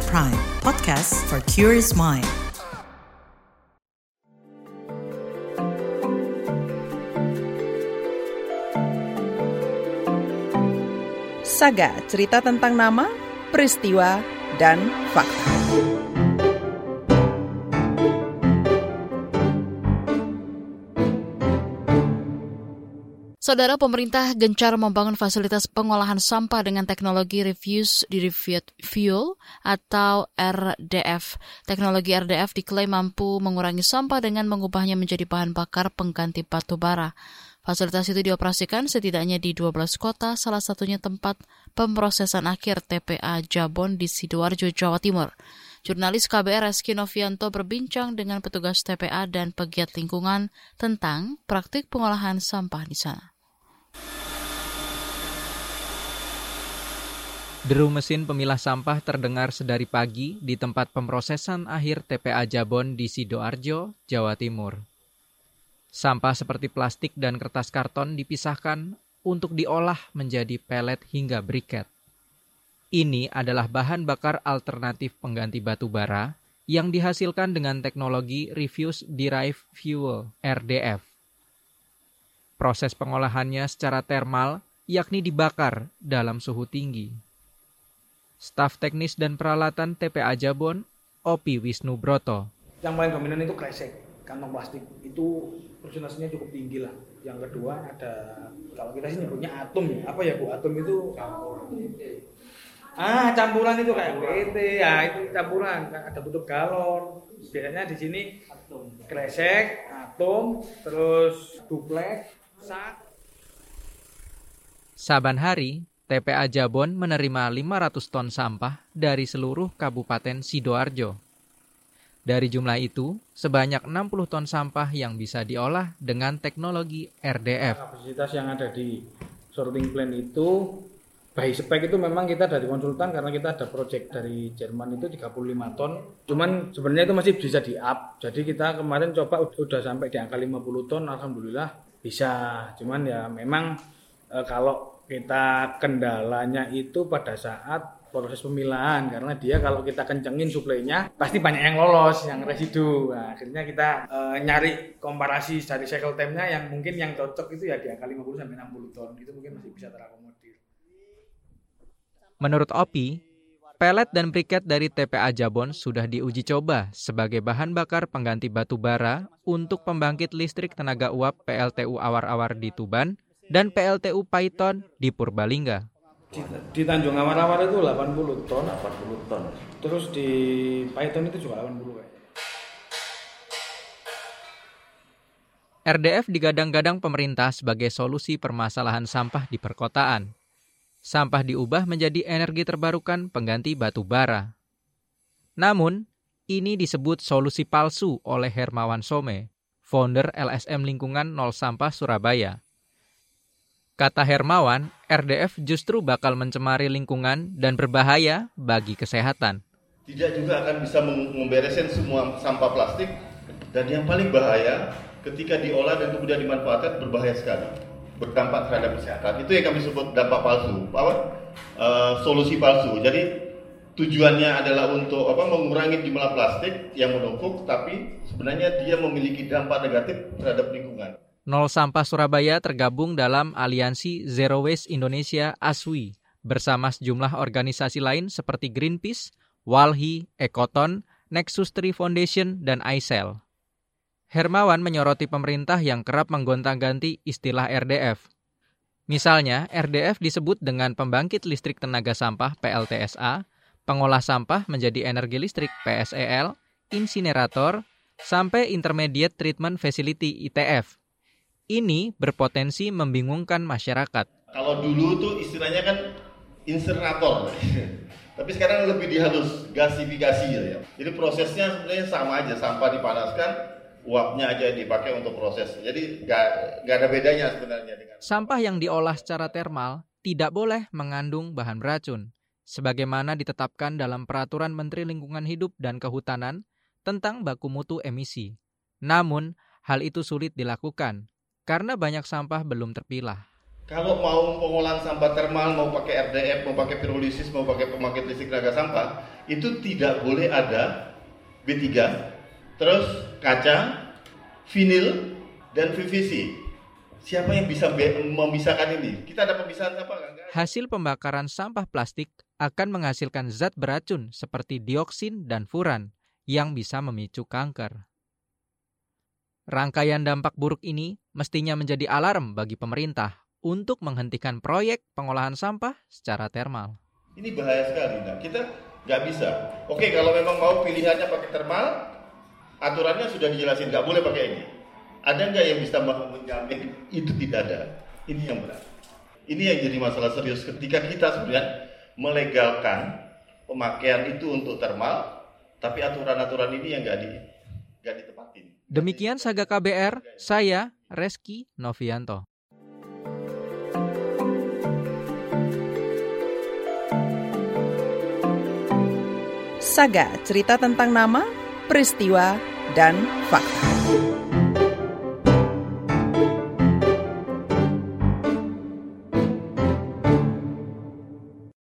At Prime, podcast for curious mind. Saga, cerita tentang nama, peristiwa, dan fakta. Saudara pemerintah gencar membangun fasilitas pengolahan sampah dengan teknologi Refuse Derived Fuel atau RDF. Teknologi RDF diklaim mampu mengurangi sampah dengan mengubahnya menjadi bahan bakar pengganti batu bara. Fasilitas itu dioperasikan setidaknya di 12 kota, salah satunya tempat pemrosesan akhir TPA Jabon di Sidoarjo, Jawa Timur. Jurnalis KBR Reski Novianto berbincang dengan petugas TPA dan pegiat lingkungan tentang praktik pengolahan sampah di sana. Deru mesin pemilah sampah terdengar sedari pagi di tempat pemrosesan akhir TPA Jabon di Sidoarjo, Jawa Timur. Sampah seperti plastik dan kertas karton dipisahkan untuk diolah menjadi pelet hingga briket. Ini adalah bahan bakar alternatif pengganti batu bara yang dihasilkan dengan teknologi Refuse Derived Fuel RDF. Proses pengolahannya secara termal yakni dibakar dalam suhu tinggi. Staf teknis dan peralatan TPA Jabon, Opi Wisnu Broto. Yang paling dominan itu kresek, kantong plastik. Itu persentasenya cukup tinggi lah. Yang kedua ada, kalau kita sih nyebutnya atom. Apa ya Bu? Atom itu Ah, campuran itu kayak PT, ya itu campuran, ada tutup galon. Biasanya di sini kresek, atom, terus duplek, sak. Saban hari, TPA Jabon menerima 500 ton sampah dari seluruh Kabupaten Sidoarjo. Dari jumlah itu, sebanyak 60 ton sampah yang bisa diolah dengan teknologi RDF. Kapasitas yang ada di sorting plant itu by spek itu memang kita dari konsultan karena kita ada project dari Jerman itu 35 ton. Cuman sebenarnya itu masih bisa di up. Jadi kita kemarin coba udah sampai di angka 50 ton alhamdulillah bisa. Cuman ya memang e, kalau kita kendalanya itu pada saat proses pemilahan karena dia kalau kita kencengin suplainya pasti banyak yang lolos yang residu. Nah, akhirnya kita e, nyari komparasi dari cycle time-nya yang mungkin yang cocok itu ya di angka 50 sampai 60 ton. Itu mungkin masih bisa terakomodir. Menurut Opi, pelet dan briket dari TPA Jabon sudah diuji coba sebagai bahan bakar pengganti batu bara untuk pembangkit listrik tenaga uap PLTU Awar-Awar di Tuban dan PLTU Python di Purbalingga. Di, di Tanjung Awar-Awar itu 80 ton, 80 ton. Terus di Python itu juga 80 kayak. RDF digadang-gadang pemerintah sebagai solusi permasalahan sampah di perkotaan sampah diubah menjadi energi terbarukan pengganti batu bara. Namun, ini disebut solusi palsu oleh Hermawan Some, founder LSM Lingkungan Nol Sampah Surabaya. Kata Hermawan, RDF justru bakal mencemari lingkungan dan berbahaya bagi kesehatan. Tidak juga akan bisa membereskan semua sampah plastik dan yang paling bahaya ketika diolah dan kemudian dimanfaatkan berbahaya sekali berdampak terhadap kesehatan. Itu yang kami sebut dampak palsu, apa? Uh, solusi palsu. Jadi tujuannya adalah untuk apa? Mengurangi jumlah plastik yang menumpuk, tapi sebenarnya dia memiliki dampak negatif terhadap lingkungan. Nol Sampah Surabaya tergabung dalam aliansi Zero Waste Indonesia ASWI bersama sejumlah organisasi lain seperti Greenpeace, Walhi, Ekoton, Nexus Tree Foundation, dan ICEL. Hermawan menyoroti pemerintah yang kerap menggonta-ganti istilah RDF. Misalnya, RDF disebut dengan pembangkit listrik tenaga sampah PLTSA, pengolah sampah menjadi energi listrik PSEL, insinerator, sampai Intermediate Treatment Facility ITF. Ini berpotensi membingungkan masyarakat. Kalau dulu tuh istilahnya kan insinerator. Tapi sekarang lebih dihalus gasifikasi ya. Jadi prosesnya sebenarnya sama aja, sampah dipanaskan, uapnya aja dipakai untuk proses. Jadi nggak ada bedanya sebenarnya dengan sampah yang diolah secara termal tidak boleh mengandung bahan beracun, sebagaimana ditetapkan dalam Peraturan Menteri Lingkungan Hidup dan Kehutanan tentang baku mutu emisi. Namun, hal itu sulit dilakukan karena banyak sampah belum terpilah. kalau mau pengolahan sampah termal, mau pakai RDF, mau pakai pirolisis, mau pakai pembangkit listrik tenaga sampah, itu tidak boleh ada B3, terus kaca, vinil, dan PVC. Siapa yang bisa memisahkan ini? Kita ada pemisahan apa? Hasil pembakaran sampah plastik akan menghasilkan zat beracun seperti dioksin dan furan yang bisa memicu kanker. Rangkaian dampak buruk ini mestinya menjadi alarm bagi pemerintah untuk menghentikan proyek pengolahan sampah secara termal. Ini bahaya sekali. Nah, kita nggak bisa. Oke, kalau memang mau pilihannya pakai termal, aturannya sudah dijelasin, nggak boleh pakai ini. Ada nggak yang bisa menjamin itu tidak ada? Ini yang berat. Ini yang jadi masalah serius ketika kita sebenarnya melegalkan pemakaian itu untuk termal, tapi aturan-aturan ini yang nggak di nggak ditepatin. Demikian Saga KBR, saya Reski Novianto. Saga, cerita tentang nama, peristiwa, dan fakta.